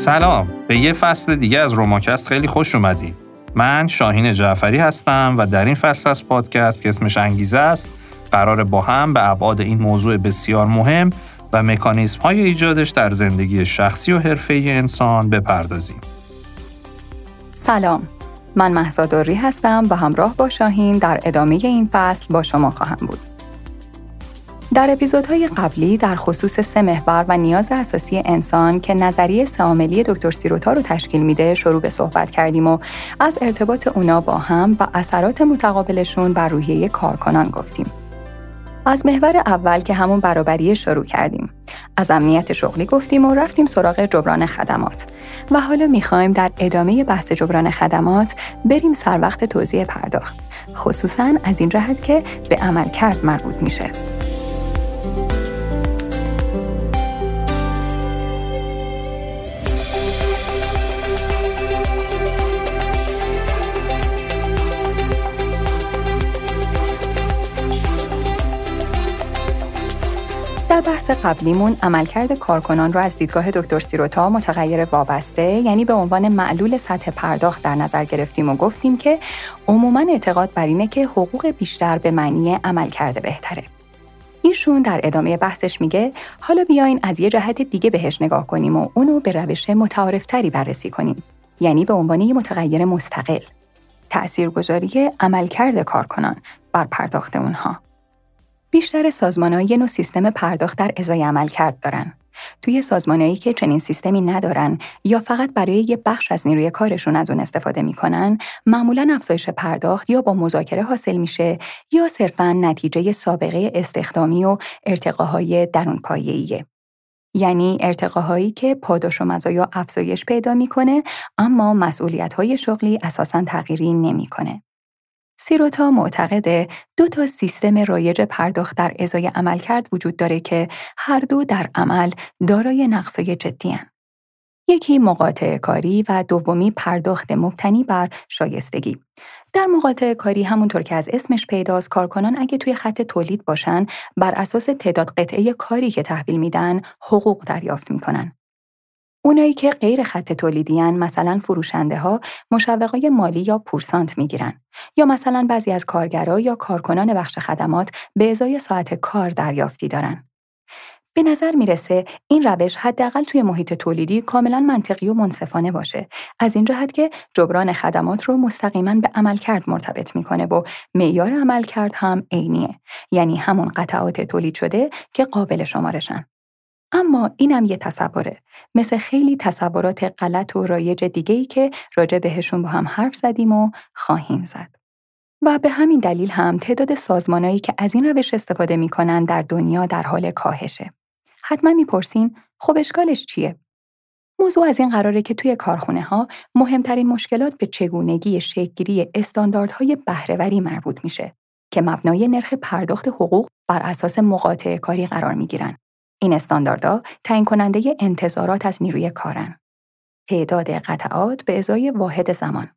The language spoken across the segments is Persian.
سلام به یه فصل دیگه از روماکست خیلی خوش اومدید من شاهین جعفری هستم و در این فصل از پادکست که اسمش انگیزه است قرار با هم به ابعاد این موضوع بسیار مهم و مکانیزم های ایجادش در زندگی شخصی و حرفه‌ای انسان بپردازیم. سلام من محسا هستم و همراه با شاهین در ادامه این فصل با شما خواهم بود. در اپیزودهای قبلی در خصوص سه محور و نیاز اساسی انسان که نظریه ساملی دکتر سیروتا رو تشکیل میده شروع به صحبت کردیم و از ارتباط اونا با هم و اثرات متقابلشون بر روحیه کارکنان گفتیم. از محور اول که همون برابری شروع کردیم. از امنیت شغلی گفتیم و رفتیم سراغ جبران خدمات. و حالا می‌خوایم در ادامه بحث جبران خدمات بریم سر وقت توضیح پرداخت. خصوصا از این جهت که به عمل کرد مربوط میشه. در بحث قبلیمون عملکرد کارکنان رو از دیدگاه دکتر سیروتا متغیر وابسته یعنی به عنوان معلول سطح پرداخت در نظر گرفتیم و گفتیم که عموما اعتقاد بر اینه که حقوق بیشتر به معنی عملکرد بهتره. ایشون در ادامه بحثش میگه حالا بیاین از یه جهت دیگه بهش نگاه کنیم و اونو به روش متعارفتری بررسی کنیم یعنی به عنوان یه متغیر مستقل تأثیرگذاری عملکرد کارکنان بر پرداخت اونها بیشتر سازمان‌ها یه نوع سیستم پرداخت در ازای عمل کرد دارن. توی سازمانهایی که چنین سیستمی ندارن یا فقط برای یه بخش از نیروی کارشون از اون استفاده می‌کنن معمولا افزایش پرداخت یا با مذاکره حاصل میشه یا صرفا نتیجه سابقه استخدامی و ارتقاهای درون پایه‌ایه. یعنی ارتقاهایی که پاداش و مزایا افزایش پیدا می‌کنه اما مسئولیت های شغلی اساسا تغییری نمی‌کنه. سیروتا معتقده دو تا سیستم رایج پرداخت در ازای عمل کرد وجود داره که هر دو در عمل دارای نقصای جدی هن. یکی مقاطع کاری و دومی پرداخت مبتنی بر شایستگی. در مقاطع کاری همونطور که از اسمش پیداست کارکنان اگه توی خط تولید باشن بر اساس تعداد قطعه کاری که تحویل میدن حقوق دریافت می‌کنن. اونایی که غیر خط تولیدیان مثلا فروشنده ها مشوقای مالی یا پورسانت می‌گیرن. یا مثلا بعضی از کارگرا یا کارکنان بخش خدمات به ازای ساعت کار دریافتی دارن. به نظر می‌رسه این روش حداقل توی محیط تولیدی کاملا منطقی و منصفانه باشه. از این جهت که جبران خدمات رو مستقیما به عملکرد مرتبط می‌کنه و معیار عملکرد هم عینیه. یعنی همون قطعات تولید شده که قابل شمارشن. اما اینم یه تصوره مثل خیلی تصورات غلط و رایج دیگه ای که راجع بهشون با هم حرف زدیم و خواهیم زد. و به همین دلیل هم تعداد سازمانایی که از این روش استفاده می‌کنن در دنیا در حال کاهشه. حتما می‌پرسین خب اشکالش چیه؟ موضوع از این قراره که توی کارخونه ها مهمترین مشکلات به چگونگی شکلگیری استانداردهای بهرهوری مربوط میشه که مبنای نرخ پرداخت حقوق بر اساس مقاطع کاری قرار می‌گیرن این استانداردها تعیین کننده انتظارات از نیروی کارن. تعداد قطعات به ازای واحد زمان.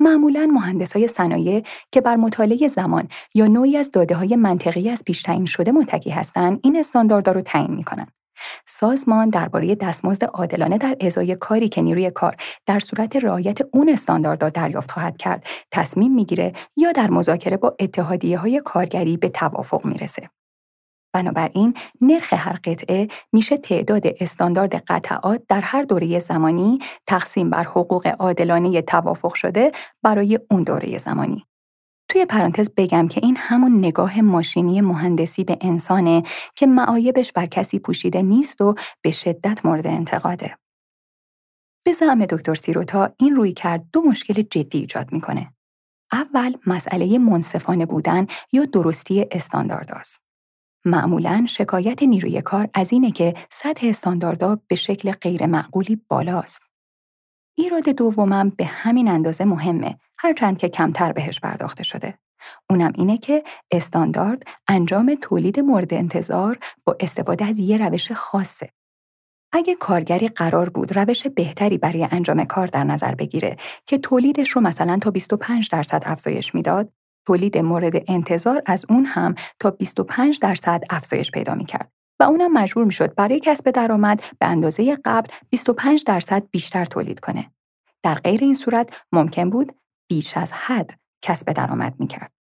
معمولا های صنایع که بر مطالعه زمان یا نوعی از داده های منطقی از پیش تعیین شده متکی هستند این استانداردها رو تعیین می‌کنن سازمان درباره دستمزد عادلانه در ازای کاری که نیروی کار در صورت رعایت اون استانداردها دریافت خواهد کرد تصمیم می‌گیره یا در مذاکره با اتحادیه های کارگری به توافق می‌رسه بنابراین نرخ هر قطعه میشه تعداد استاندارد قطعات در هر دوره زمانی تقسیم بر حقوق عادلانه توافق شده برای اون دوره زمانی. توی پرانتز بگم که این همون نگاه ماشینی مهندسی به انسانه که معایبش بر کسی پوشیده نیست و به شدت مورد انتقاده. به زعم دکتر سیروتا این روی کرد دو مشکل جدی ایجاد می‌کنه. اول مسئله منصفانه بودن یا درستی استاندارداست. معمولا شکایت نیروی کار از اینه که سطح استانداردها به شکل غیر معقولی بالاست. ایراد دومم به همین اندازه مهمه هرچند که کمتر بهش پرداخته شده. اونم اینه که استاندارد انجام تولید مورد انتظار با استفاده از یه روش خاصه. اگه کارگری قرار بود روش بهتری برای انجام کار در نظر بگیره که تولیدش رو مثلا تا 25 درصد افزایش می‌داد تولید مورد انتظار از اون هم تا 25 درصد افزایش پیدا می کرد و اونم مجبور می‌شد برای کسب درآمد به اندازه قبل 25 درصد بیشتر تولید کنه. در غیر این صورت ممکن بود بیش از حد کسب درآمد می‌کرد.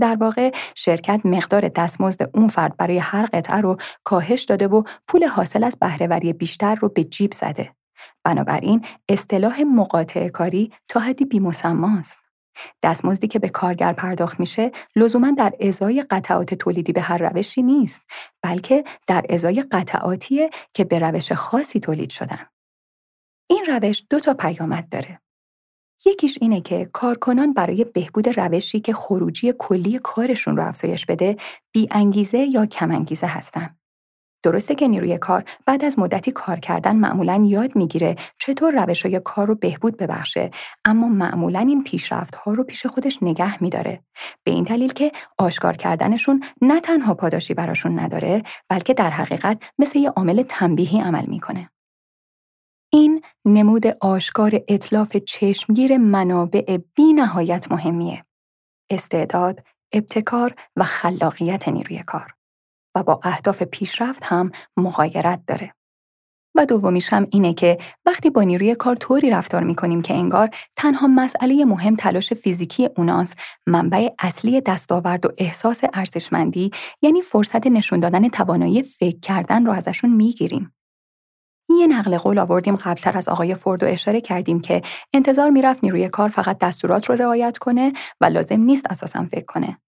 در واقع شرکت مقدار دستمزد اون فرد برای هر قطعه رو کاهش داده و پول حاصل از بهرهوری بیشتر رو به جیب زده. بنابراین اصطلاح مقاطع کاری تا حدی بیمسماست. دستمزدی که به کارگر پرداخت میشه لزوما در ازای قطعات تولیدی به هر روشی نیست بلکه در ازای قطعاتیه که به روش خاصی تولید شدن. این روش دو تا پیامد داره. یکیش اینه که کارکنان برای بهبود روشی که خروجی کلی کارشون رو افزایش بده بی انگیزه یا کم انگیزه هستن. درسته که نیروی کار بعد از مدتی کار کردن معمولا یاد می‌گیره چطور روش های کار رو بهبود ببخشه اما معمولا این پیشرفت ها رو پیش خودش نگه میداره به این دلیل که آشکار کردنشون نه تنها پاداشی براشون نداره بلکه در حقیقت مثل یه عامل تنبیهی عمل می‌کنه این نمود آشکار اطلاف چشمگیر منابع بی نهایت مهمیه. استعداد، ابتکار و خلاقیت نیروی کار. با اهداف پیشرفت هم مغایرت داره. و دومیش هم اینه که وقتی با نیروی کار طوری رفتار می‌کنیم که انگار تنها مسئله مهم تلاش فیزیکی اوناست منبع اصلی دستاورد و احساس ارزشمندی یعنی فرصت نشون دادن توانایی فکر کردن رو ازشون می‌گیریم. یه نقل قول آوردیم قبلتر از آقای فورد و اشاره کردیم که انتظار می‌رفت نیروی کار فقط دستورات رو رعایت کنه و لازم نیست اساسا فکر کنه.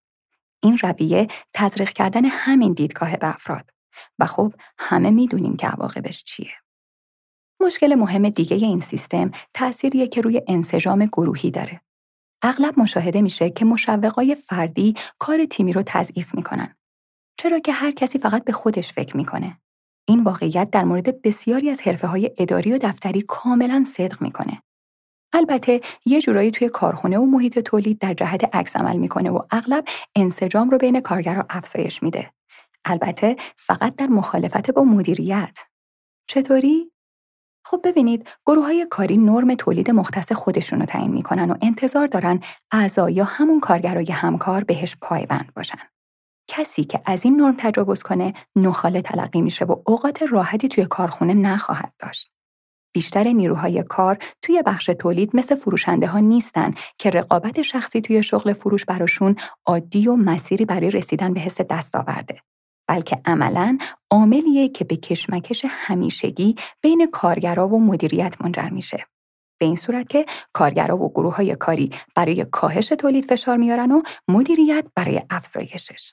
این رویه تزریق کردن همین دیدگاه به افراد و خب همه می‌دونیم که عواقبش چیه. مشکل مهم دیگه این سیستم تأثیریه که روی انسجام گروهی داره. اغلب مشاهده میشه که مشوقای فردی کار تیمی رو تضعیف می‌کنن. چرا که هر کسی فقط به خودش فکر می‌کنه. این واقعیت در مورد بسیاری از حرفه های اداری و دفتری کاملا صدق می‌کنه. البته یه جورایی توی کارخونه و محیط تولید در جهت عکس عمل می‌کنه و اغلب انسجام رو بین کارگرها افزایش میده. البته فقط در مخالفت با مدیریت. چطوری؟ خب ببینید گروه های کاری نرم تولید مختص خودشون رو تعیین می‌کنن و انتظار دارن اعضا یا همون کارگرای همکار بهش پایبند باشن. کسی که از این نرم تجاوز کنه نخاله تلقی میشه و اوقات راحتی توی کارخونه نخواهد داشت. بیشتر نیروهای کار توی بخش تولید مثل فروشنده ها نیستن که رقابت شخصی توی شغل فروش براشون عادی و مسیری برای رسیدن به حس دستاورده. بلکه عملا عاملیه که به کشمکش همیشگی بین کارگرا و مدیریت منجر میشه. به این صورت که کارگرا و گروه های کاری برای کاهش تولید فشار میارن و مدیریت برای افزایشش.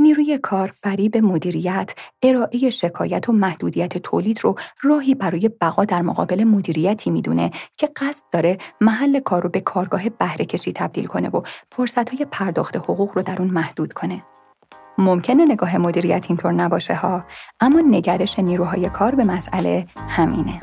نیروی کار فریب مدیریت، ارائه شکایت و محدودیت تولید رو راهی برای بقا در مقابل مدیریتی می‌دونه که قصد داره محل کار رو به کارگاه بهره کشی تبدیل کنه و فرصتهای پرداخت حقوق رو در اون محدود کنه. ممکنه نگاه مدیریت اینطور نباشه ها، اما نگرش نیروهای کار به مسئله همینه.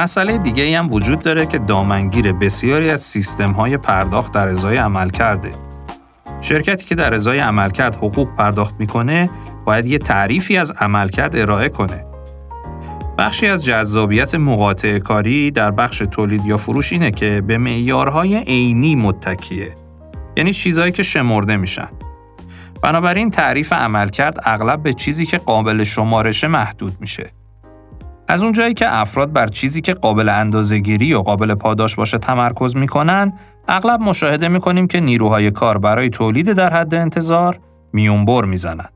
مسئله دیگه هم وجود داره که دامنگیر بسیاری از سیستم های پرداخت در ازای عمل کرده. شرکتی که در ازای عملکرد حقوق پرداخت می‌کنه باید یه تعریفی از عملکرد ارائه کنه. بخشی از جذابیت مقاطع کاری در بخش تولید یا فروش اینه که به معیارهای عینی متکیه. یعنی چیزهایی که شمرده میشن. بنابراین تعریف عملکرد اغلب به چیزی که قابل شمارشه محدود میشه. از اونجایی که افراد بر چیزی که قابل اندازهگیری و قابل پاداش باشه تمرکز می‌کنن، اغلب مشاهده می‌کنیم که نیروهای کار برای تولید در حد انتظار میونبر می‌زنن.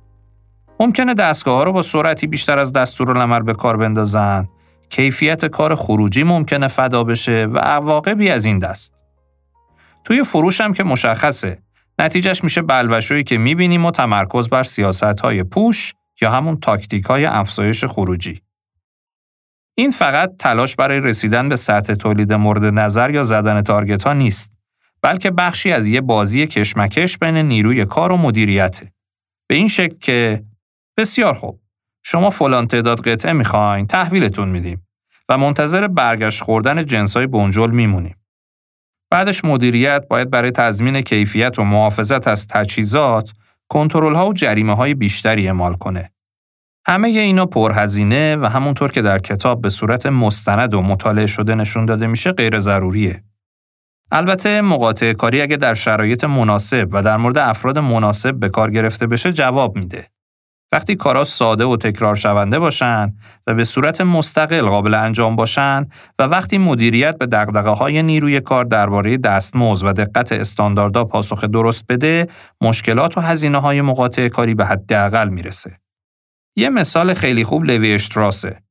ممکنه دستگاه ها رو با سرعتی بیشتر از دستورالعمل به کار بندازن، کیفیت کار خروجی ممکنه فدا بشه و عواقبی از این دست. توی فروش هم که مشخصه، نتیجهش میشه بلوشویی که می‌بینیم و تمرکز بر سیاست های پوش یا همون تاکتیک های افزایش خروجی. این فقط تلاش برای رسیدن به سطح تولید مورد نظر یا زدن تارگت ها نیست بلکه بخشی از یه بازی کشمکش بین نیروی کار و مدیریته. به این شکل که بسیار خوب. شما فلان تعداد قطعه می‌خواین تحویلتون میدیم و منتظر برگشت خوردن جنسای بنجل میمونیم. بعدش مدیریت باید برای تضمین کیفیت و محافظت از تجهیزات کنترل ها و جریمه های بیشتری اعمال کنه. همه اینا پرهزینه و همونطور که در کتاب به صورت مستند و مطالعه شده نشون داده میشه غیر ضروریه. البته مقاطع کاری اگه در شرایط مناسب و در مورد افراد مناسب به کار گرفته بشه جواب میده. وقتی کارا ساده و تکرار شونده باشن و به صورت مستقل قابل انجام باشن و وقتی مدیریت به دقدقه های نیروی کار درباره دستمزد و دقت استانداردها پاسخ درست بده، مشکلات و هزینه های مقاطع کاری به حداقل می‌رسه. یه مثال خیلی خوب لوی اشتراسه.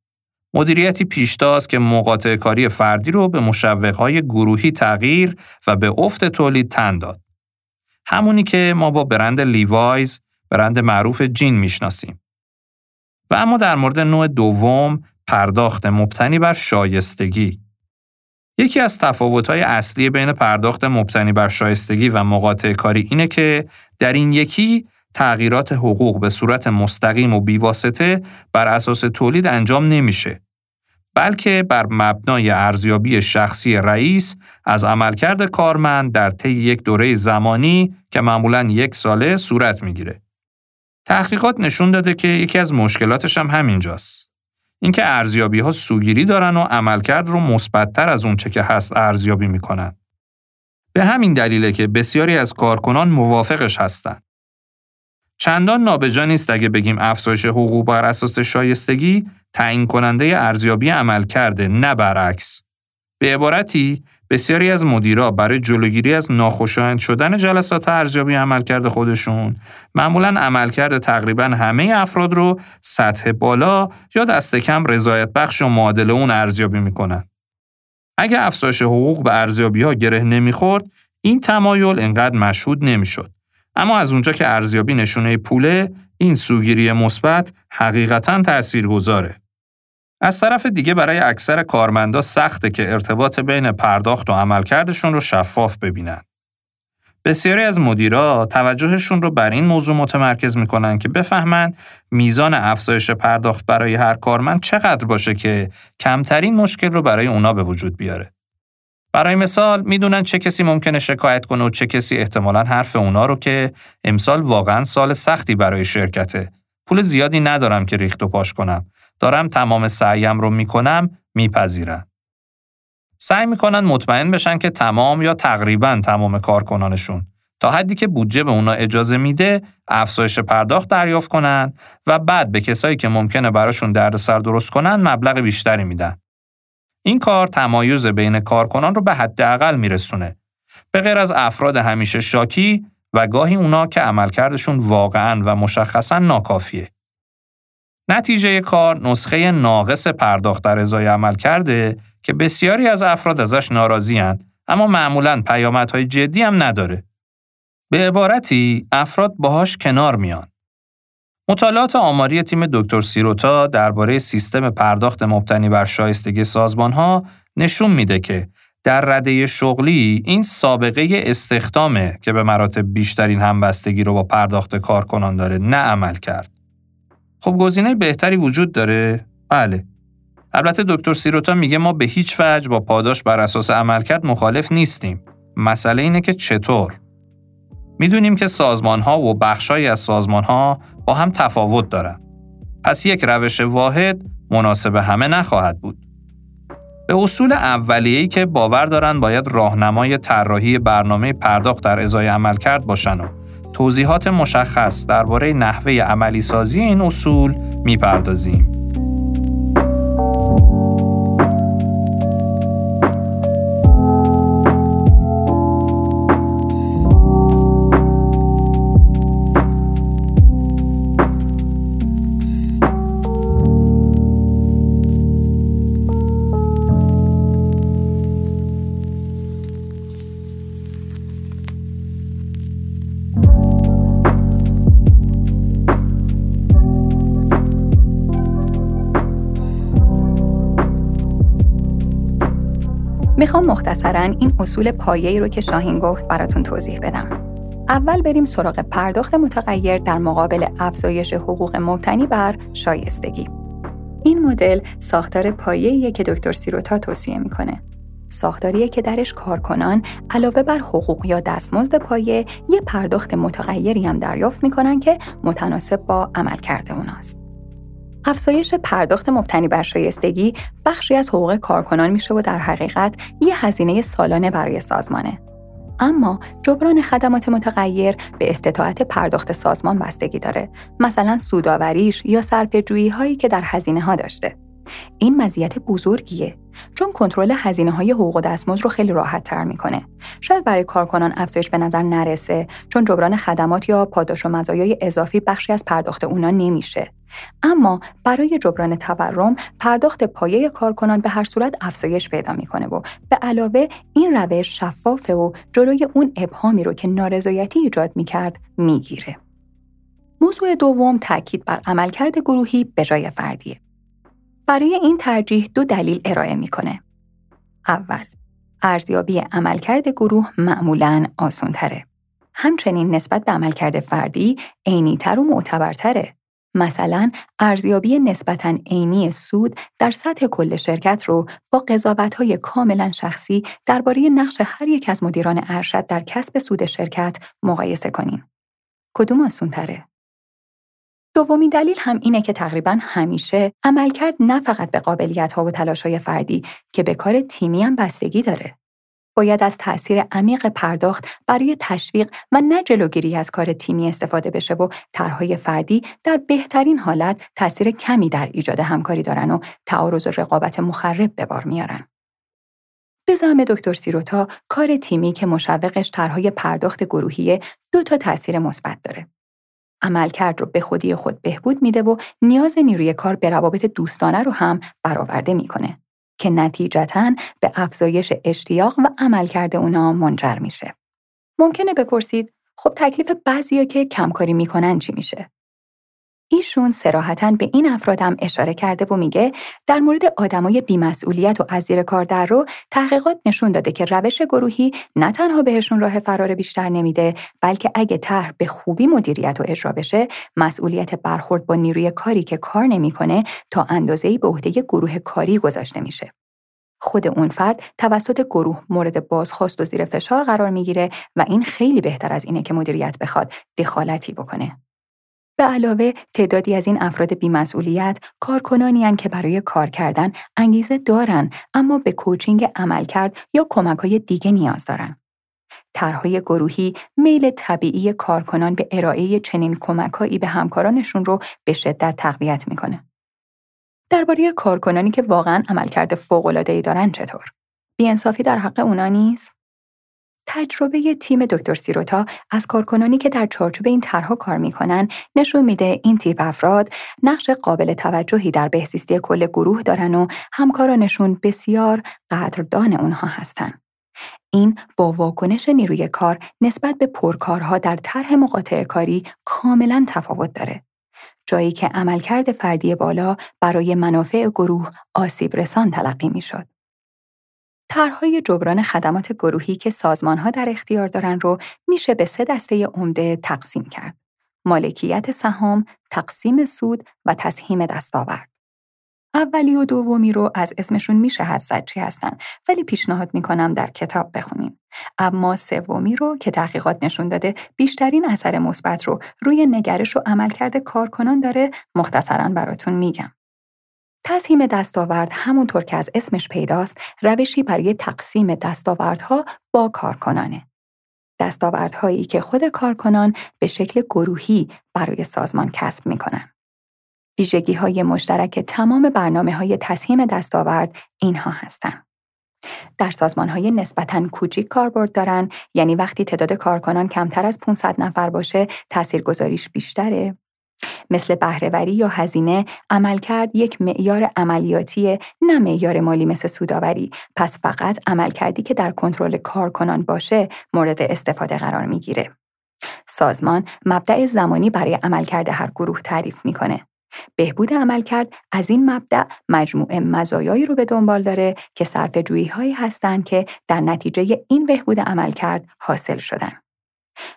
مدیریتی پیشتاز که مقاطع کاری فردی رو به مشوقهای گروهی تغییر و به افت تولید تن داد. همونی که ما با برند لیوایز برند معروف جین می‌شناسیم. و اما در مورد نوع دوم پرداخت مبتنی بر شایستگی یکی از تفاوت‌های اصلی بین پرداخت مبتنی بر شایستگی و مقاطع کاری اینه که در این یکی تغییرات حقوق به صورت مستقیم و بیواسطه بر اساس تولید انجام نمیشه بلکه بر مبنای ارزیابی شخصی رئیس از عملکرد کارمند در طی یک دوره زمانی که معمولاً یک ساله صورت می‌گیره. تحقیقات نشون داده که یکی از مشکلاتش هم همینجاست. اینکه ارزیابی ها سوگیری دارن و عملکرد رو مثبتتر از اونچه که هست ارزیابی می‌کنن. به همین دلیله که بسیاری از کارکنان موافقش هستند. چندان نابجا نیست اگه بگیم افزایش حقوق بر اساس شایستگی تعیین کننده ارزیابی عمل کرده نه برعکس. به عبارتی بسیاری از مدیرا برای جلوگیری از ناخوشایند شدن جلسات ارزیابی عملکرد خودشون معمولا عملکرد تقریبا همه افراد رو سطح بالا یا دست کم رضایت بخش و معادل اون ارزیابی می‌کنن. اگه افزایش حقوق به ارزیابی ها گره نمی‌خورد این تمایل انقدر مشهود نمی‌شد. اما از اونجا که ارزیابی نشونه پوله این سوگیری مثبت حقیقتا تاثیرگذاره. از طرف دیگه برای اکثر کارمندا سخته که ارتباط بین پرداخت و عملکردشون رو شفاف ببینن. بسیاری از مدیرا توجهشون رو بر این موضوع متمرکز می‌کنن که بفهمن میزان افزایش پرداخت برای هر کارمند چقدر باشه که کمترین مشکل رو برای اونا به وجود بیاره. برای مثال می‌دونن چه کسی ممکنه شکایت کنه و چه کسی احتمالا حرف اونا رو که امسال واقعا سال سختی برای شرکته. پول زیادی ندارم که ریخت و پاش کنم. دارم تمام سعیم رو می‌کنم میپذیرن. سعی می‌کنن مطمئن بشن که تمام یا تقریبا تمام کارکنانشون تا حدی که بودجه به اونا اجازه میده افزایش پرداخت دریافت کنن و بعد به کسایی که ممکنه براشون دردسر درست کنن مبلغ بیشتری میدن. این کار تمایز بین کارکنان رو به حداقل میرسونه. به غیر از افراد همیشه شاکی و گاهی اونا که عملکردشون واقعا و مشخصا ناکافیه. نتیجه کار نسخه ناقص پرداخت در ازای عمل کرده که بسیاری از افراد ازش ناراضی اما معمولاً پیامدهای جدی هم نداره. به عبارتی افراد باهاش کنار میان. مطالعات آماری تیم دکتر سیروتا درباره سیستم پرداخت مبتنی بر شایستگی سازمانها نشون میده که در رده شغلی این سابقه استخدامه که به مراتب بیشترین همبستگی رو با پرداخت کارکنان داره نه عمل کرد. خب گزینه بهتری وجود داره؟ بله. البته دکتر سیروتا میگه ما به هیچ وجه با پاداش بر اساس عملکرد مخالف نیستیم. مسئله اینه که چطور؟ می‌دونیم که سازمان ها و بخشهایی از سازمان ها با هم تفاوت دارن. پس یک روش واحد مناسب همه نخواهد بود. به اصول اولیه‌ای که باور دارن باید راهنمای طراحی برنامه پرداخت در ازای عملکرد باشن و توضیحات مشخص درباره نحوه عملی سازی این اصول می‌پردازیم. می‌خوام مختصرا این اصول پایه‌ای رو که شاهین گفت براتون توضیح بدم. اول بریم سراغ پرداخت متغیر در مقابل افزایش حقوق مبتنی بر شایستگی. این مدل ساختار پایه‌ایه که دکتر سیروتا توصیه می‌کنه. ساختاریه که درش کارکنان علاوه بر حقوق یا دستمزد پایه یه پرداخت متغیری هم دریافت می‌کنن که متناسب با عمل کرده اوناست. افزایش پرداخت مبتنی بر شایستگی بخشی از حقوق کارکنان میشه و در حقیقت یه هزینه سالانه برای سازمانه. اما جبران خدمات متغیر به استطاعت پرداخت سازمان بستگی داره مثلا سوداوریش یا صرفه‌جویی هایی که در هزینه ها داشته این مزیت بزرگیه چون کنترل هزینه های حقوق و دستمزد رو خیلی راحت تر می‌کنه. شاید برای کارکنان افزایش به نظر نرسه چون جبران خدمات یا پاداش و مزایای اضافی بخشی از پرداخت اونا نمیشه. اما برای جبران تورم پرداخت پایه کارکنان به هر صورت افزایش پیدا می‌کنه و به علاوه این روش شفافه و جلوی اون ابهامی رو که نارضایتی ایجاد می‌کرد می‌گیره. موضوع دوم تاکید بر عملکرد گروهی به جای فردیه. برای این ترجیح دو دلیل ارائه می‌کنه. اول، ارزیابی عملکرد گروه معمولاً آسانتره. همچنین نسبت به عملکرد فردی عینیتر و معتبرتره. مثلا ارزیابی نسبتاً عینی سود در سطح کل شرکت رو با قضاوت‌های کاملا شخصی درباره نقش هر یک از مدیران ارشد در کسب سود شرکت مقایسه کنیم. کدوم آسونتره؟ دومین دلیل هم اینه که تقریبا همیشه عملکرد نه فقط به قابلیت ها و تلاش های فردی که به کار تیمی هم بستگی داره. باید از تأثیر عمیق پرداخت برای تشویق و نه جلوگیری از کار تیمی استفاده بشه و طرحهای فردی در بهترین حالت تأثیر کمی در ایجاد همکاری دارن و تعارض و رقابت مخرب به بار میارن. به زعم دکتر سیروتا کار تیمی که مشوقش طرحهای پرداخت گروهی دو تا تاثیر مثبت داره. عملکرد رو به خودی خود بهبود میده و نیاز نیروی کار به روابط دوستانه رو هم برآورده می‌کنه که نتیجتا به افزایش اشتیاق و عملکرد اونا منجر میشه. ممکنه بپرسید خب تکلیف بعضیا که کمکاری می‌کنن چی میشه؟ ایشون سراحتا به این افرادم اشاره کرده و میگه در مورد آدمای بیمسئولیت و از زیر کار در رو تحقیقات نشون داده که روش گروهی نه تنها بهشون راه فرار بیشتر نمیده بلکه اگه طرح به خوبی مدیریت و اجرا بشه مسئولیت برخورد با نیروی کاری که کار نمی‌کنه تا اندازه‌ای به عهده گروه کاری گذاشته میشه خود اون فرد توسط گروه مورد بازخواست و زیر فشار قرار می‌گیره و این خیلی بهتر از اینه که مدیریت بخواد دخالتی بکنه. به علاوه تعدادی از این افراد بیمسئولیت کارکنانی که برای کار کردن انگیزه دارن اما به کوچینگ عمل کرد یا کمک های دیگه نیاز دارن. طرحهای گروهی میل طبیعی کارکنان به ارائه چنین کمکهایی به همکارانشون رو به شدت تقویت می‌کنه. درباره کارکنانی که واقعا عملکرد فوق‌العاده‌ای دارن چطور؟ بیانصافی در حق اونا نیست؟ تجربه تیم دکتر سیروتا از کارکنانی که در چارچوب این طرحها کار می‌کنن نشون میده این تیپ افراد نقش قابل توجهی در بهزیستی کل گروه دارن و همکارانشون بسیار قدردان اونها هستن. این با واکنش نیروی کار نسبت به پرکارها در طرح مقاطع کاری کاملا تفاوت داره. جایی که عملکرد فردی بالا برای منافع گروه آسیب رسان تلقی می شد. طرحهای جبران خدمات گروهی که سازمانها در اختیار دارن رو میشه به سه دسته عمده تقسیم کرد. مالکیت سهام، تقسیم سود و تسهیم دستاورد. اولی و دومی رو از اسمشون میشه حد زد چی هستن ولی پیشنهاد می‌کنم در کتاب بخونیم. اما سومی رو که تحقیقات نشون داده بیشترین اثر مثبت رو روی نگرش و عملکرد کارکنان داره مختصرا براتون میگم. تسهیم دستاورد همونطور که از اسمش پیداست روشی برای تقسیم دستاوردها با کارکنانه. دستاوردهایی که خود کارکنان به شکل گروهی برای سازمان کسب می‌کنن. ویژگی های مشترک تمام برنامه های تسهیم دستاورد اینها هستند. در سازمان های نسبتاً کوچیک کاربرد دارن یعنی وقتی تعداد کارکنان کمتر از 500 نفر باشه تاثیرگذاریش بیشتره مثل بهرهوری یا هزینه عملکرد یک معیار عملیاتی نه معیار مالی مثل سوداوری. پس فقط عملکردی که در کنترل کارکنان باشه مورد استفاده قرار می‌گیره. سازمان مبدع زمانی برای عملکرد هر گروه تعریف می‌کنه. بهبود عملکرد از این مبدع مجموعه مزایایی رو به دنبال داره که صرف جویی هایی هستند که در نتیجه این بهبود عملکرد حاصل شدن.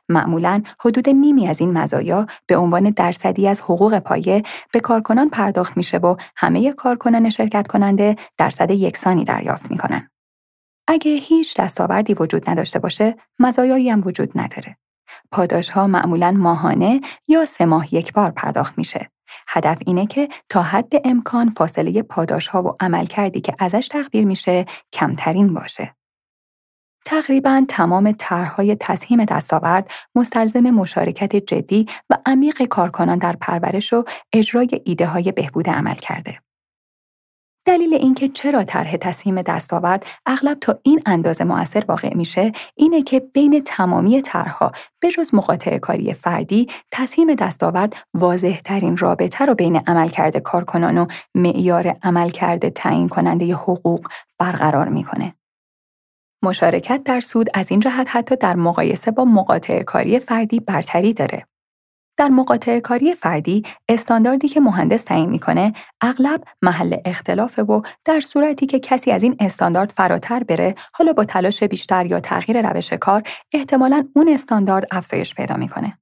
معمولا حدود نیمی از این مزایا به عنوان درصدی از حقوق پایه به کارکنان پرداخت میشه و همه کارکنان شرکت کننده درصد یکسانی دریافت می‌کنن. اگه هیچ دستاوردی وجود نداشته باشه، مزایایی هم وجود نداره. پاداش ها معمولا ماهانه یا سه ماه یک بار پرداخت میشه. هدف اینه که تا حد امکان فاصله پاداش ها و عمل کردی که ازش تقدیر میشه کمترین باشه. تقریبا تمام طرحهای تسهیم دستاورد مستلزم مشارکت جدی و عمیق کارکنان در پرورش و اجرای ایده های بهبود عمل کرده. دلیل اینکه چرا طرح تسهیم دستاورد اغلب تا این اندازه موثر واقع میشه اینه که بین تمامی طرحها به جز مقاطع کاری فردی تسهیم دستاورد واضح ترین رابطه رو بین عملکرد کارکنان و معیار عملکرد تعیین کننده حقوق برقرار می‌کنه. مشارکت در سود از این جهت حتی در مقایسه با مقاطع کاری فردی برتری داره. در مقاطع کاری فردی استانداردی که مهندس تعیین می‌کنه اغلب محل اختلافه و در صورتی که کسی از این استاندارد فراتر بره حالا با تلاش بیشتر یا تغییر روش کار احتمالا اون استاندارد افزایش پیدا می‌کنه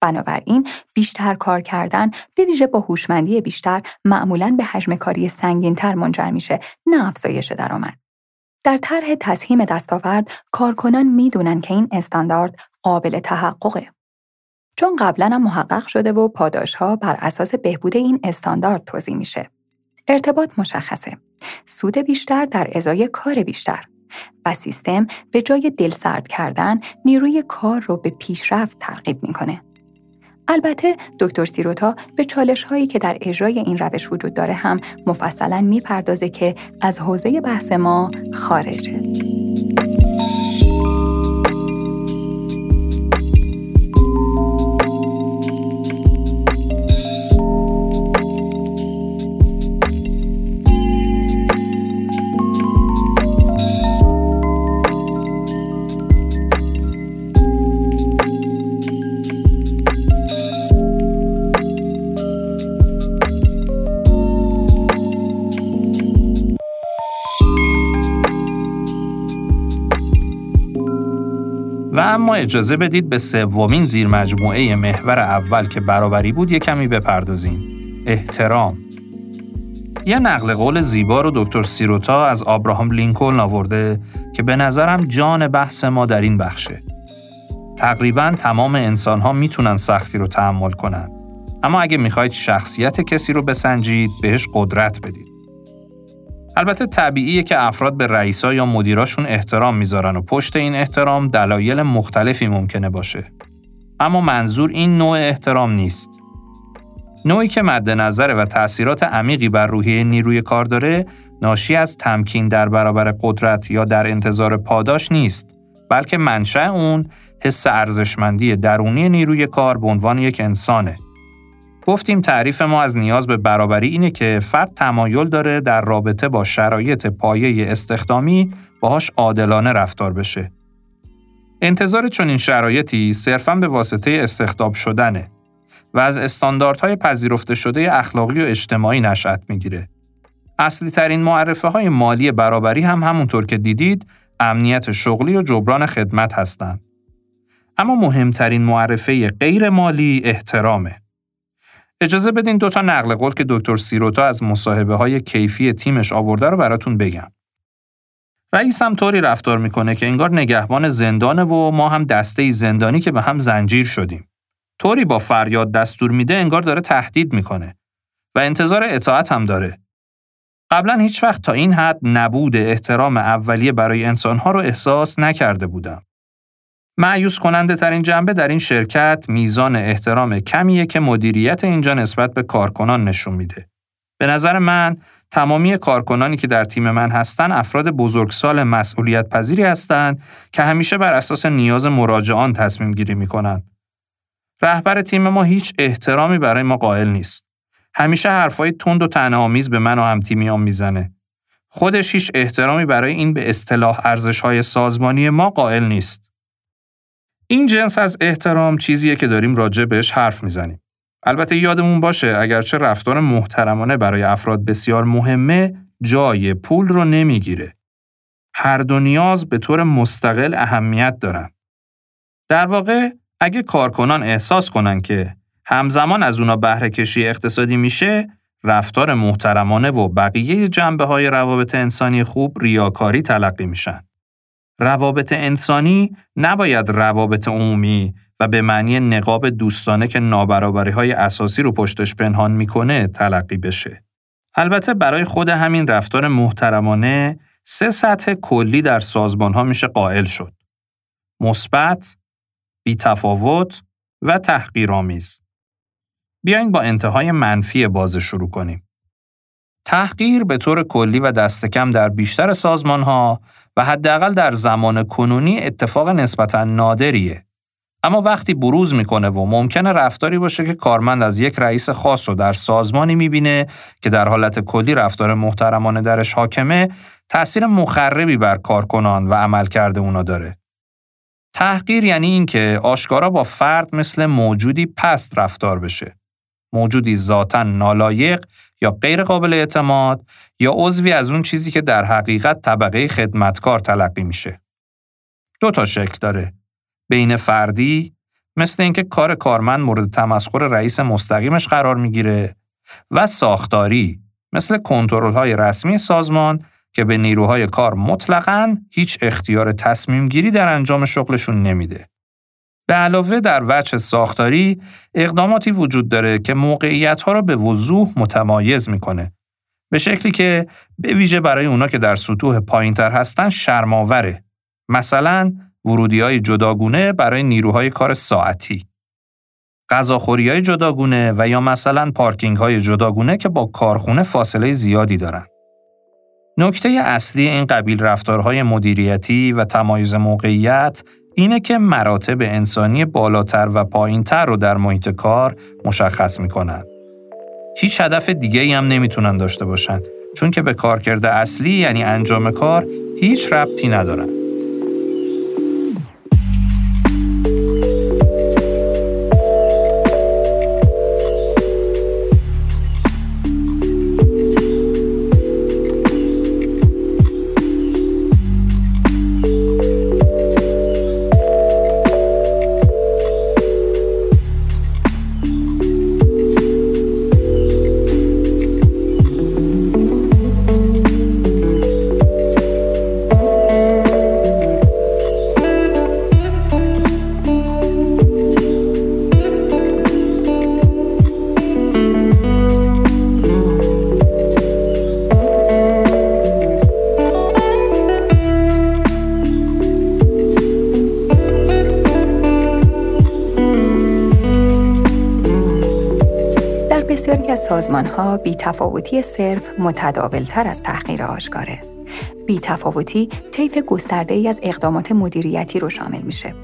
بنابراین بیشتر کار کردن به ویژه با هوشمندی بیشتر معمولا به حجم کاری سنگینتر منجر میشه نه افزایش درآمد در طرح تسهیم دستاورد کارکنان می‌دونن که این استاندارد قابل تحققه چون قبلا هم محقق شده و پاداش ها بر اساس بهبود این استاندارد توضیح میشه. ارتباط مشخصه. سود بیشتر در ازای کار بیشتر و سیستم به جای دل سرد کردن نیروی کار رو به پیشرفت ترغیب می‌کنه. البته دکتر سیروتا به چالش هایی که در اجرای این روش وجود داره هم مفصلا می‌پردازه که از حوزه بحث ما خارجه. اجازه بدید به سومین زیر مجموعه محور اول که برابری بود یه کمی بپردازیم. احترام. یه نقل قول زیبا رو دکتر سیروتا از آبراهام لینکلن آورده که به نظرم جان بحث ما در این بخشه. تقریبا تمام انسان ها می‌تونن سختی رو تحمل کنن. اما اگه می‌خواید شخصیت کسی رو بسنجید بهش قدرت بدید. البته طبیعیه که افراد به رئیسا یا مدیراشون احترام می‌ذارن و پشت این احترام دلایل مختلفی ممکنه باشه. اما منظور این نوع احترام نیست. نوعی که مد نظره و تأثیرات عمیقی بر روحیه نیروی کار داره ناشی از تمکین در برابر قدرت یا در انتظار پاداش نیست بلکه منشأ اون حس ارزشمندی درونی نیروی کار به عنوان یک انسانه گفتیم تعریف ما از نیاز به برابری اینه که فرد تمایل داره در رابطه با شرایط پایه استخدامی باهاش عادلانه رفتار بشه. انتظار چنین شرایطی صرفاً به واسطه استخدام شدنه و از استانداردهای پذیرفته شده اخلاقی و اجتماعی نشأت می‌گیره. اصلی ترین معرفه های مالی برابری هم همونطور که دیدید امنیت شغلی و جبران خدمت هستند. اما مهمترین معرفه غیر مالی احترامه. اجازه بدین دوتا نقل قول که دکتر سیروتا از مصاحبه های کیفی تیمش آورده رو براتون بگم. رئیس هم طوری رفتار می‌کنه که انگار نگهبان زندانه و ما هم دسته زندانی که به هم زنجیر شدیم. طوری با فریاد دستور میده انگار داره تهدید می‌کنه و انتظار اطاعت هم داره. قبلا هیچ وقت تا این حد نبود احترام اولیه برای انسانها رو احساس نکرده بودم. معیوس کننده ترین جنبه در این شرکت میزان احترام کمیه که مدیریت اینجا نسبت به کارکنان نشون میده. به نظر من تمامی کارکنانی که در تیم من هستن افراد بزرگسال مسئولیت پذیری هستند که همیشه بر اساس نیاز مراجعان تصمیم گیری می‌کنن. رهبر تیم ما هیچ احترامی برای ما قائل نیست. همیشه حرفای تند و تنامیز به من و هم تیمیان می‌زنه. خودش هیچ احترامی برای این به اصطلاح ارزش‌های سازمانی ما قائل نیست. این جنس از احترام چیزیه که داریم راجع بهش حرف می‌زنیم. البته یادمون باشه اگرچه رفتار محترمانه برای افراد بسیار مهمه جای پول رو نمی‌گیره. هر دو نیاز به طور مستقل اهمیت دارن. در واقع اگه کارکنان احساس کنن که همزمان از اونا بهره کشی اقتصادی میشه، رفتار محترمانه و بقیه جنبه های روابط انسانی خوب ریاکاری تلقی میشن. روابط انسانی نباید روابط عمومی و به معنی نقاب دوستانه که نابرابری های اساسی رو پشتش پنهان می‌کنه تلقی بشه. البته برای خود همین رفتار محترمانه سه سطح کلی در سازمان ها میشه قائل شد. مثبت، بیتفاوت و تحقیرآمیز. بیاین با انتهای منفی باز شروع کنیم. تحقیر به طور کلی و دست کم در بیشتر سازمان ها و حداقل در زمان کنونی اتفاق نسبتا نادریه. اما وقتی بروز می‌کنه و ممکنه رفتاری باشه که کارمند از یک رئیس خاص رو در سازمانی می‌بینه که در حالت کلی رفتار محترمانه درش حاکمه تأثیر مخربی بر کارکنان و عملکرد اونا داره. تحقیر یعنی اینکه آشکارا با فرد مثل موجودی پست رفتار بشه. موجودی ذاتا نالایق یا غیر قابل اعتماد یا عضوی از اون چیزی که در حقیقت طبقه خدمتکار تلقی میشه. دو تا شکل داره. بین فردی مثل اینکه کار کارمند مورد تمسخر رئیس مستقیمش قرار می‌گیره و ساختاری مثل کنترل های رسمی سازمان که به نیروهای کار مطلقاً هیچ اختیار تصمیم گیری در انجام شغلشون نمیده. به علاوه در وجه ساختاری اقداماتی وجود داره که موقعیت ها را به وضوح متمایز می‌کنه. به شکلی که به ویژه برای اونا که در سطوح پایینتر هستن شرماوره. مثلا ورودی های جداگونه برای نیروهای کار ساعتی. غذاخوری های جداگونه و یا مثلا پارکینگ های جداگونه که با کارخونه فاصله زیادی دارن. نکته اصلی این قبیل رفتارهای مدیریتی و تمایز موقعیت اینه که مراتب انسانی بالاتر و پایینتر رو در محیط کار مشخص می‌کنن. هیچ هدف دیگه هم نمی‌تونن داشته باشن چون که به کارکرد اصلی یعنی انجام کار هیچ ربطی ندارن. سازمان ها بی تفاوتی صرف تر از تحقیر آشکاره. بی تفاوتی طیف گسترده ای از اقدامات مدیریتی رو شامل میشه.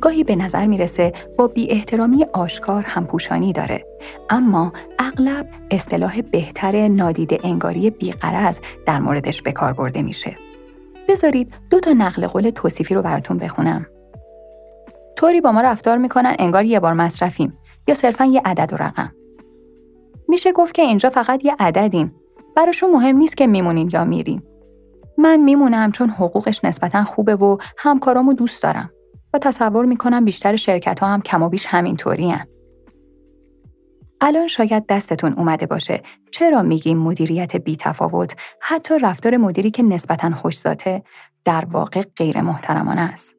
گاهی به نظر می‌رسه با بی احترامی آشکار همپوشانی داره اما اغلب اصطلاح بهتر نادیده انگاری بیقرز در موردش به کار برده میشه. بذارید دو تا نقل قول توصیفی رو براتون بخونم. طوری با ما رفتار می‌کنن انگار یه بار مصرفیم یا صرفا یه عدد و رقم. میشه گفت که اینجا فقط یه عددین. براشون مهم نیست که میمونین یا میرین. من میمونم چون حقوقش نسبتا خوبه و همکارامو دوست دارم و تصور می‌کنم بیشتر شرکت ها هم کم و بیش همینطوری هن. الان شاید دستتون اومده باشه چرا میگیم مدیریت بی تفاوت حتی رفتار مدیری که نسبتا خوشزاته در واقع غیر محترمانه است.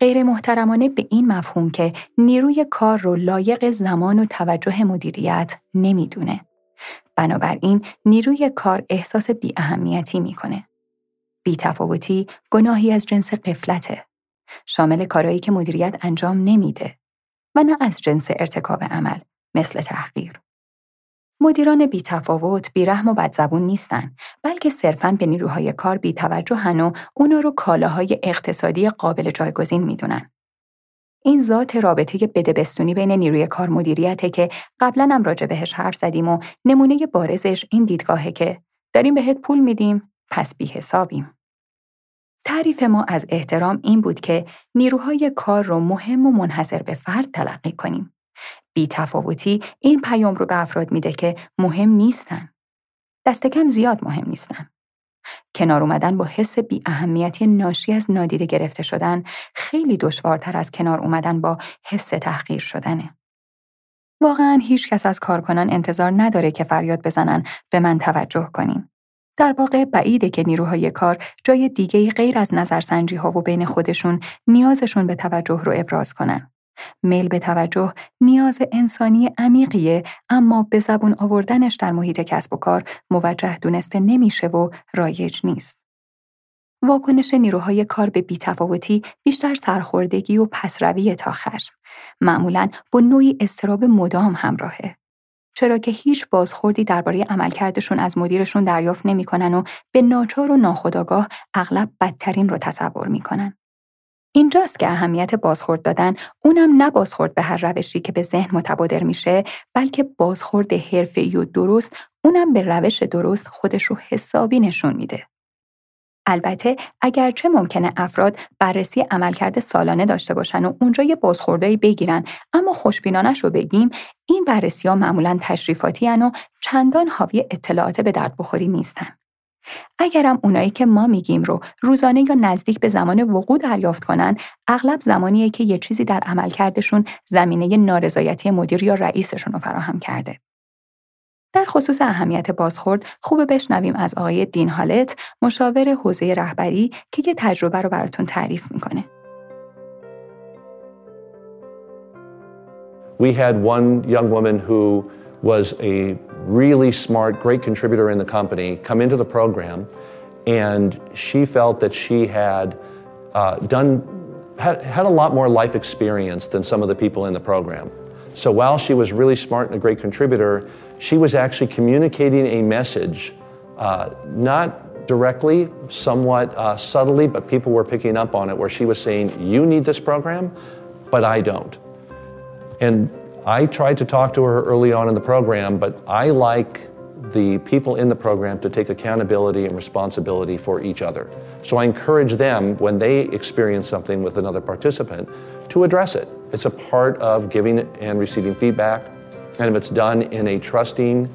غیر محترمانه به این مفهوم که نیروی کار رو لایق زمان و توجه مدیریت نمی‌دونه. بنابراین نیروی کار احساس بی اهمیتی می‌کنه. بی تفاوتی گناهی از جنس قفلته. شامل کارهایی که مدیریت انجام نمیده و نه از جنس ارتکاب عمل مثل تحقیر. مدیران بی تفاوت، بی رحم و بدزبون نیستن، بلکه صرفاً به نیروهای کار بی توجهن و اونا رو کالاهای اقتصادی قابل جایگزین می‌دونن. این ذات رابطه بدبستونی بین نیروی کار مدیریته که قبلا هم راجع بهش حرف زدیم و نمونه بارزش این دیدگاهه که داریم بهت پول میدیم پس بی حسابیم. تعریف ما از احترام این بود که نیروهای کار رو مهم و منحصر به فرد تلقی کنیم. بیتفاوتی این پیام رو به افراد میده که مهم نیستن. دست کم زیاد مهم نیستن. کنار اومدن با حس بی اهمیتی ناشی از نادیده گرفته شدن خیلی دشوارتر از کنار اومدن با حس تحقیر شدنه. واقعا هیچ کس از کارکنان انتظار نداره که فریاد بزنن به من توجه کنین. در واقع بعیده که نیروهای کار جای دیگه غیر از نظرسنجی ها و بین خودشون نیازشون به توجه رو ابراز کنن. میل به توجه نیاز انسانی عمیقیه اما به زبون آوردنش در محیط کسب و کار موجه دونسته نمیشه و رایج نیست. واکنش نیروهای کار به بیتفاوتی بیشتر سرخوردگی و پسروی تا خشم. معمولا با نوعی استراب مدام همراهه. چرا که هیچ بازخوردی درباره عملکردشون از مدیرشون دریافت نمی‌کنن و به ناچار و ناخودآگاه اغلب بدترین رو تصور می‌کنن. اینجاست که اهمیت بازخورد دادن اونم نه بازخورد به هر روشی که به ذهن متبادر میشه بلکه بازخورد حرفه‌ای و درست اونم به روش درست خودش رو حسابی نشون میده. البته اگرچه ممکنه افراد بررسی عملکرد سالانه داشته باشن و اونجا یه بازخوردایی بگیرن اما خوشبینانش رو بگیم این بررسی ها معمولا تشریفاتی و چندان حاوی اطلاعات به درد بخوری نیستن. اگرم اونایی که ما میگیم رو روزانه یا نزدیک به زمان وقوع دریافت کنن اغلب زمانیه که یه چیزی در عملکردشون زمینه نارضایتی مدیر یا رئیسشون رو فراهم کرده. در خصوص اهمیت بازخورد خوب بشنویم از آقای دین هالت مشاور حوزه رهبری که یه تجربه رو براتون تعریف می‌کنه. We had one young woman who was a really smart, great contributor in the company come into the program, and she felt that she had uh, done had, had a lot more life experience than some of the people in the program. So while she was really smart and a great contributor, she was actually communicating a message, uh, not directly, somewhat uh, subtly, but people were picking up on it, where she was saying, You need this program, but I don't. And I tried to talk to her early on in the program, but I like the people in the program to take accountability and responsibility for each other. So I encourage them when they experience something with another participant to address it. It's a part of giving and receiving feedback. And if it's done in a trusting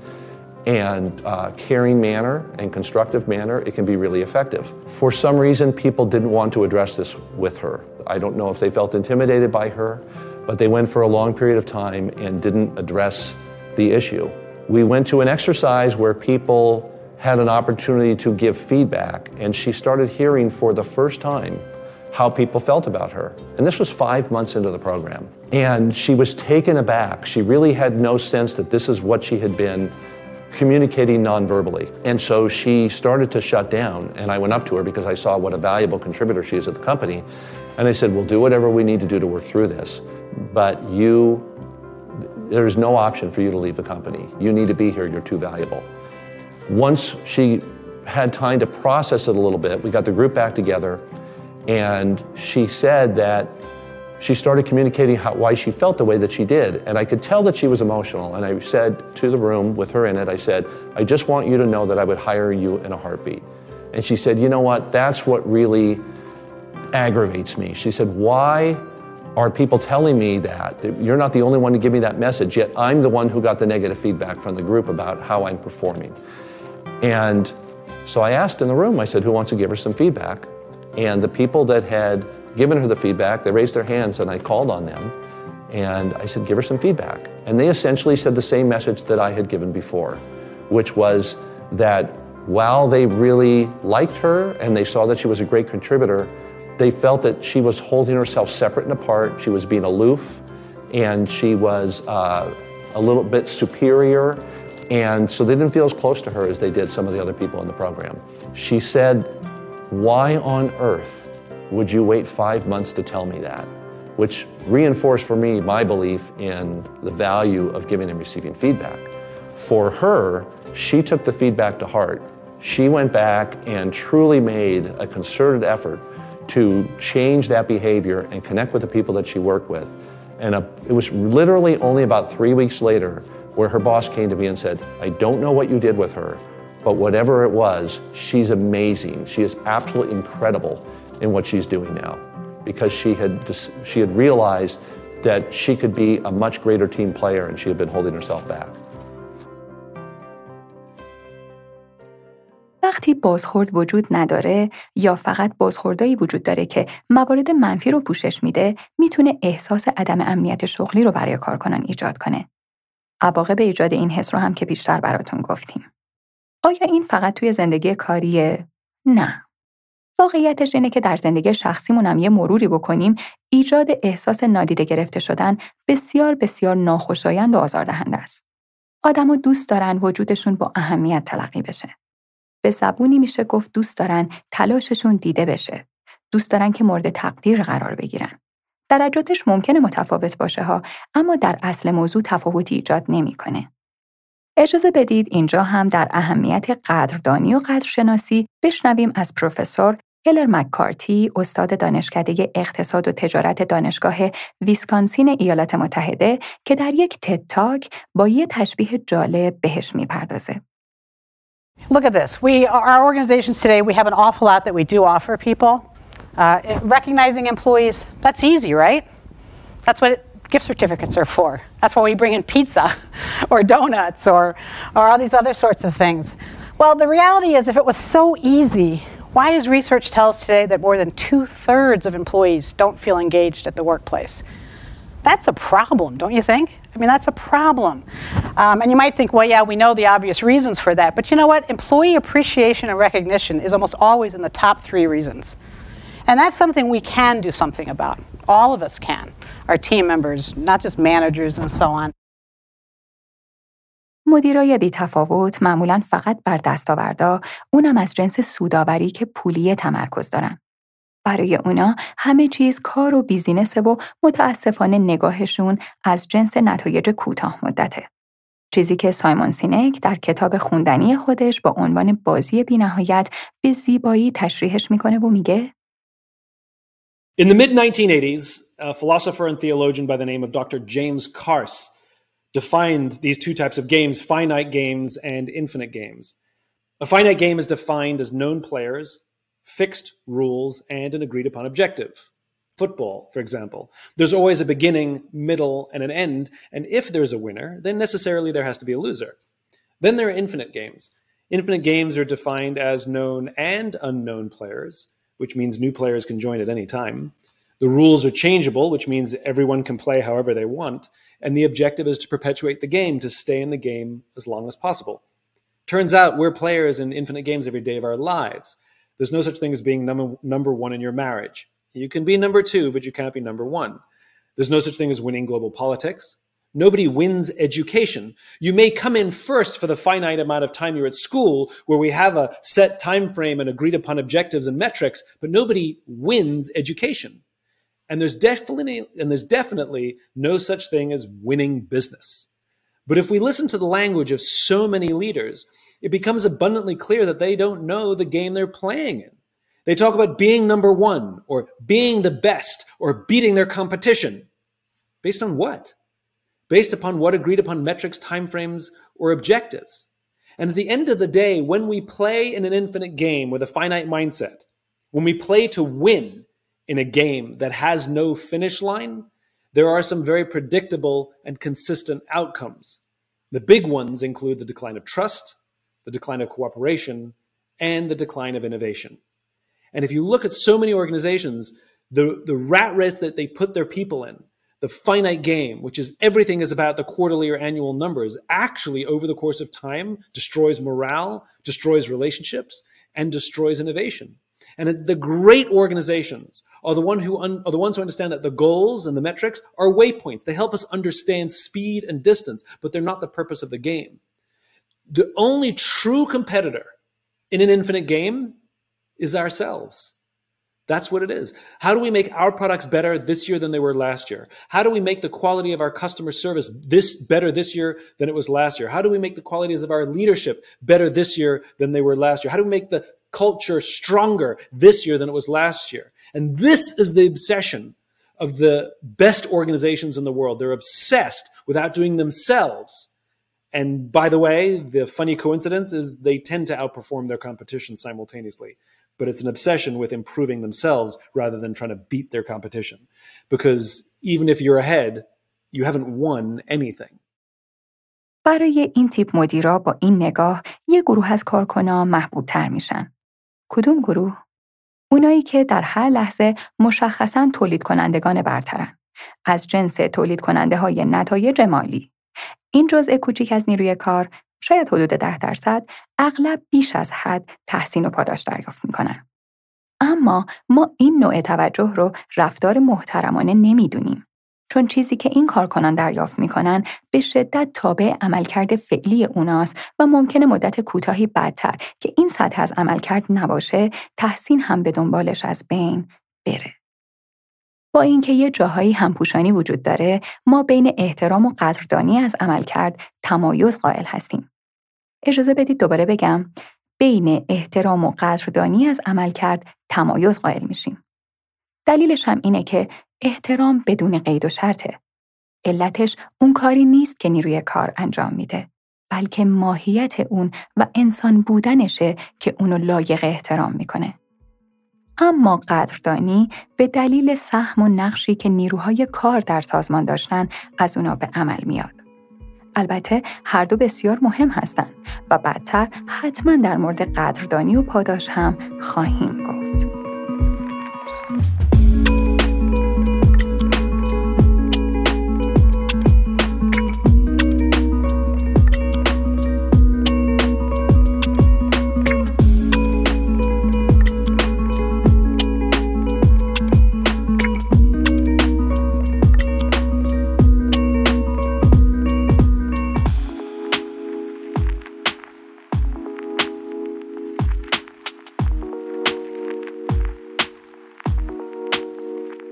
and uh, caring manner and constructive manner, it can be really effective. For some reason, people didn't want to address this with her. I don't know if they felt intimidated by her, but they went for a long period of time and didn't address the issue. We went to an exercise where people had an opportunity to give feedback, and she started hearing for the first time how people felt about her. And this was five months into the program. And she was taken aback. She really had no sense that this is what she had been communicating nonverbally. And so she started to shut down. And I went up to her because I saw what a valuable contributor she is at the company. And I said, We'll do whatever we need to do to work through this. But you, there's no option for you to leave the company. You need to be here. You're too valuable. Once she had time to process it a little bit, we got the group back together and she said that she started communicating how, why she felt the way that she did. And I could tell that she was emotional. And I said to the room with her in it, I said, I just want you to know that I would hire you in a heartbeat. And she said, You know what? That's what really aggravates me. She said, Why are people telling me that? You're not the only one to give me that message, yet I'm the one who got the negative feedback from the group about how I'm performing. And so I asked in the room, I said, Who wants to give her some feedback? And the people that had given her the feedback, they raised their hands and I called on them. And I said, give her some feedback. And they essentially said the same message that I had given before, which was that while they really liked her and they saw that she was a great contributor, they felt that she was holding herself separate and apart. She was being aloof and she was uh, a little bit superior. And so they didn't feel as close to her as they did some of the other people in the program. She said why on earth would you wait five months to tell me that? Which reinforced for me my belief in the value of giving and receiving feedback. For her, she took the feedback to heart. She went back and truly made a concerted effort to change that behavior and connect with the people that she worked with. And a, it was literally only about three weeks later where her boss came to me and said, I don't know what you did with her, but whatever it was, she's amazing. She is absolutely incredible in what she's doing now because she had, she had realized that she could be a much greater team player and she had been holding herself back. وقتی بازخورد وجود نداره یا فقط بازخوردایی وجود داره که موارد منفی رو پوشش میده می‌تونه احساس عدم امنیت شغلی رو برای کارکنان ایجاد کنه. عواقب ایجاد این حس رو هم که بیشتر براتون گفتیم. آیا این فقط توی زندگی کاریه؟ نه. واقعیتش اینه که در زندگی شخصیمون هم یه مروری بکنیم ایجاد احساس نادیده گرفته شدن بسیار بسیار ناخوشایند و آزاردهنده است. آدما دوست دارن وجودشون با اهمیت تلقی بشه. به زبونی میشه گفت دوست دارن تلاششون دیده بشه. دوست دارن که مورد تقدیر قرار بگیرن. درجاتش ممکنه متفاوت باشه ها اما در اصل موضوع تفاوتی ایجاد نمی‌کنه. اجازه بدید اینجا هم در اهمیت قدردانی و قدرشناسی بشنویم از پروفسور هلر مککارتی استاد دانشکده اقتصاد و تجارت دانشگاه ویسکانسین ایالات متحده که در یک تتاک با یه تشبیه جالب بهش میپردازه. Look at this. We, our organizations today, we have an awful lot that we do offer people. Uh, recognizing employees, that's easy, right? That's what it, gift certificates are for. That's why we bring in pizza or donuts or, or all these other sorts of things. Well, the reality is, if it was so easy, why does research tell us today that more than two thirds of employees don't feel engaged at the workplace? That's a problem, don't you think? I mean, that's a problem. Um, and you might think, well, yeah, we know the obvious reasons for that. But you know what? Employee appreciation and recognition is almost always in the top three reasons. And that's something we can do something about. All of us can. Our team members, not just managers and so on. مدیرای بی تفاوت معمولا فقط بر دستاوردا اونم از جنس سوداوری که پولیه تمرکز دارن. برای اونا همه چیز کار و بیزینسه و متاسفانه نگاهشون از جنس نتایج کوتاه مدته. چیزی که سایمون سینک در کتاب خوندنی خودش با عنوان بازی بینهایت به زیبایی تشریحش می‌کنه و میگه In the mid 1980s, a philosopher and theologian by the name of Dr. James Carse defined these two types of games finite games and infinite games. A finite game is defined as known players fixed rules, and an agreed upon objective. Football, for example, there's always a beginning, middle, and an end, and if there's a winner, then necessarily there has to be a loser. Then there are infinite games. Infinite games are defined as known and unknown players, which means new players can join at any time. The rules are changeable, which means everyone can play however they want, and the objective is to perpetuate the game, to stay in the game as long as possible. Turns out we're players in infinite games every day of our lives. There's no such thing as being number, number one in your marriage. You can be number two, but you can't be number one. There's no such thing as winning global politics. Nobody wins education. You may come in first for the finite amount of time you're at school where we have a set time frame and agreed upon objectives and metrics, but nobody wins education. And there's definitely and there's definitely no such thing as winning business. But if we listen to the language of so many leaders, it becomes abundantly clear that they don't know the game they're playing in. They talk about being number one or being the best or beating their competition. Based on what? Based upon what agreed upon metrics, timeframes, or objectives. And at the end of the day, when we play in an infinite game with a finite mindset, when we play to win in a game that has no finish line, there are some very predictable and consistent outcomes. The big ones include the decline of trust, the decline of cooperation, and the decline of innovation. And if you look at so many organizations, the, the rat race that they put their people in, the finite game, which is everything is about the quarterly or annual numbers, actually over the course of time destroys morale, destroys relationships, and destroys innovation. And the great organizations are the one who un- are the ones who understand that the goals and the metrics are waypoints. They help us understand speed and distance, but they're not the purpose of the game. The only true competitor in an infinite game is ourselves. That's what it is. How do we make our products better this year than they were last year? How do we make the quality of our customer service this better this year than it was last year? How do we make the qualities of our leadership better this year than they were last year? How do we make the culture stronger this year than it was last year? And this is the obsession of the best organizations in the world. They're obsessed with outdoing themselves and by the way, the funny coincidence is they tend to outperform their competition simultaneously. But it's an obsession with improving themselves rather than trying to beat their competition. Because even if you're ahead, you haven't won anything. برای این تیپ مدیرا با این نگاه یه گروه از کارکنان محبوب تر میشن. کدوم گروه؟ اونایی که در هر لحظه مشخصا تولید کنندگان برترن. از جنس تولید کننده های نتایج مالی. این جزء کوچیک از نیروی کار شاید حدود ده درصد اغلب بیش از حد تحسین و پاداش دریافت می‌کنن. اما ما این نوع توجه رو رفتار محترمانه نمی‌دونیم. چون چیزی که این کارکنان دریافت می‌کنن به شدت تابع عملکرد فعلی اوناست و ممکنه مدت کوتاهی بدتر که این سطح از عملکرد نباشه تحسین هم به دنبالش از بین بره. با اینکه یه جاهایی همپوشانی وجود داره ما بین احترام و قدردانی از عملکرد تمایز قائل هستیم. اجازه بدید دوباره بگم بین احترام و قدردانی از عملکرد تمایز قائل میشیم. دلیلش هم اینه که احترام بدون قید و شرطه. علتش اون کاری نیست که نیروی کار انجام میده. بلکه ماهیت اون و انسان بودنشه که اونو لایق احترام می‌کنه. اما قدردانی به دلیل سهم و نقشی که نیروهای کار در سازمان داشتن از اونا به عمل میاد. البته هر دو بسیار مهم هستند و بعدتر حتما در مورد قدردانی و پاداش هم خواهیم گفت.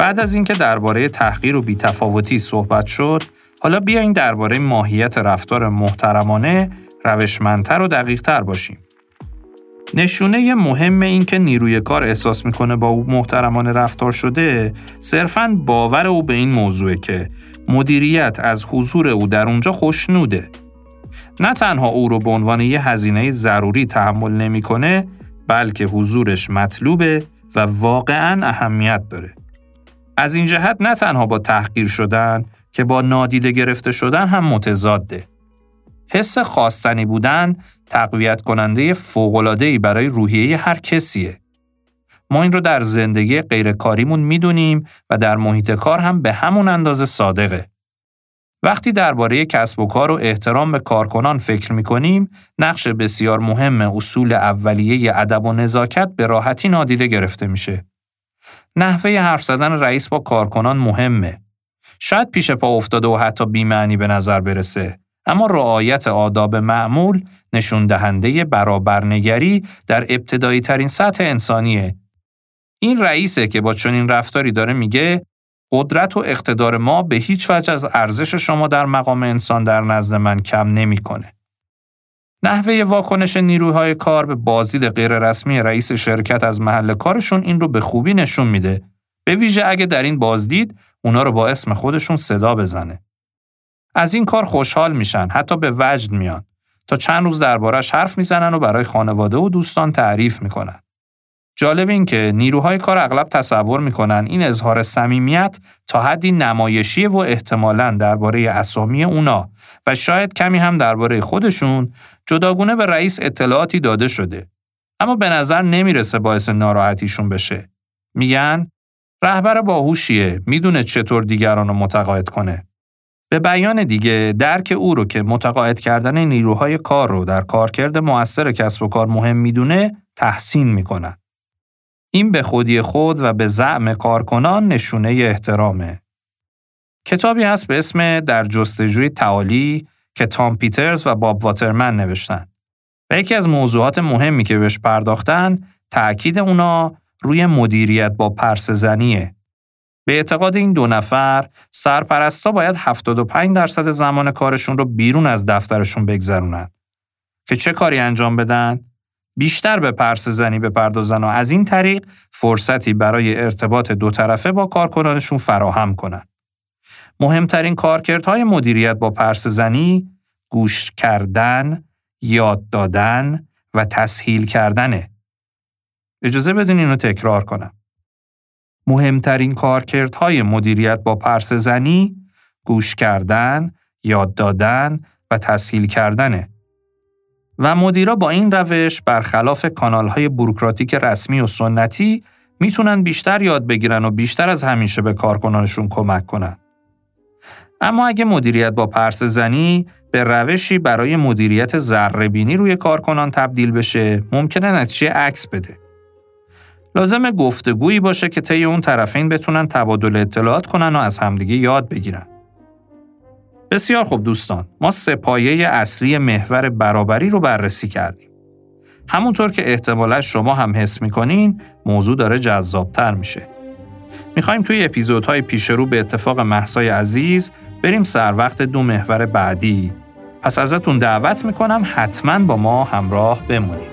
بعد از اینکه درباره تحقیر و بیتفاوتی صحبت شد، حالا بیاین درباره ماهیت رفتار محترمانه روشمندتر و دقیقتر باشیم. نشونه مهم این که نیروی کار احساس می‌کنه با او محترمانه رفتار شده صرفاً باور او به این موضوع که مدیریت از حضور او در اونجا خوشنوده. نه تنها او رو به عنوان یه هزینه ضروری تحمل نمی‌کنه بلکه حضورش مطلوبه و واقعا اهمیت داره. از این جهت نه تنها با تحقیر شدن که با نادیده گرفته شدن هم متضاده. حس خواستنی بودن تقویت کننده فوقلادهی برای روحیه هر کسیه. ما این رو در زندگی غیرکاریمون می‌دونیم و در محیط کار هم به همون اندازه صادقه. وقتی درباره کسب و کار و احترام به کارکنان فکر می‌کنیم، نقش بسیار مهم اصول اولیه ادب و نزاکت به راحتی نادیده گرفته میشه. نحوه حرف زدن رئیس با کارکنان مهمه. شاید پیش پا افتاده و حتی بیمعنی به نظر برسه. اما رعایت آداب معمول نشون دهنده برابرنگری در ابتدایی ترین سطح انسانیه. این رئیسه که با چنین رفتاری داره میگه قدرت و اقتدار ما به هیچ وجه از ارزش شما در مقام انسان در نزد من کم نمی‌کنه. نحوه واکنش نیروهای کار به بازدید غیررسمی رئیس شرکت از محل کارشون این رو به خوبی نشون میده. به ویژه اگه در این بازدید اونا رو با اسم خودشون صدا بزنه. از این کار خوشحال میشن، حتی به وجد میان. تا چند روز دربارش حرف می‌زنن و برای خانواده و دوستان تعریف می‌کنن. جالب این که نیروهای کار اغلب تصور می‌کنن این اظهار صمیمیت تا حدی نمایشی و احتمالاً درباره اسامی اونا و شاید کمی هم درباره خودشون جداگونه به رئیس اطلاعاتی داده شده. اما به نظر نمی‌رسه باعث ناراحتیشون بشه. میگن رهبر باهوشیه می‌دونه چطور دیگران رو متقاعد کنه. به بیان دیگه درک او رو که متقاعد کردن نیروهای کار رو در کارکرد موثر کسب و کار مهم می‌دونه تحسین می‌کنن. این به خودی خود و به زعم کارکنان نشونه احترامه. کتابی هست به اسم در جستجوی تعالی که تام پیترز و باب واترمن نوشتن. و یکی از موضوعات مهمی که بهش پرداختن تأکید اونا روی مدیریت با پرس زنیه. به اعتقاد این دو نفر سرپرستا باید 75 درصد زمان کارشون رو بیرون از دفترشون بگذرونن. که چه کاری انجام بدن؟ بیشتر به پرس زنی بپردازن و از این طریق فرصتی برای ارتباط دو طرفه با کارکنانشون فراهم کنند. مهمترین کارکردهای مدیریت با پرس زنی گوش کردن، یاد دادن و تسهیل کردنه. اجازه بدین اینو تکرار کنم. مهمترین کارکردهای مدیریت با پرس زنی گوش کردن، یاد دادن و تسهیل کردنه. و مدیرا با این روش برخلاف کانالهای بروکراتیک رسمی و سنتی می‌تونن بیشتر یاد بگیرن و بیشتر از همیشه به کارکنانشون کمک کنن. اما اگه مدیریت با پرس زنی به روشی برای مدیریت ذره‌بینی روی کارکنان تبدیل بشه، ممکنه نتیجه عکس بده. لازم گفتگویی باشه که طی اون طرفین بتونن تبادل اطلاعات کنن و از همدیگه یاد بگیرن. بسیار خوب دوستان، ما سپایه اصلی محور برابری رو بررسی کردیم. همونطور که احتمالا شما هم حس می‌کنین، موضوع داره جذابتر میشه. می‌خوایم توی اپیزودهای پیش رو به اتفاق محسای عزیز بریم سر وقت دو محور بعدی. پس ازتون دعوت می‌کنم حتما با ما همراه بمونید.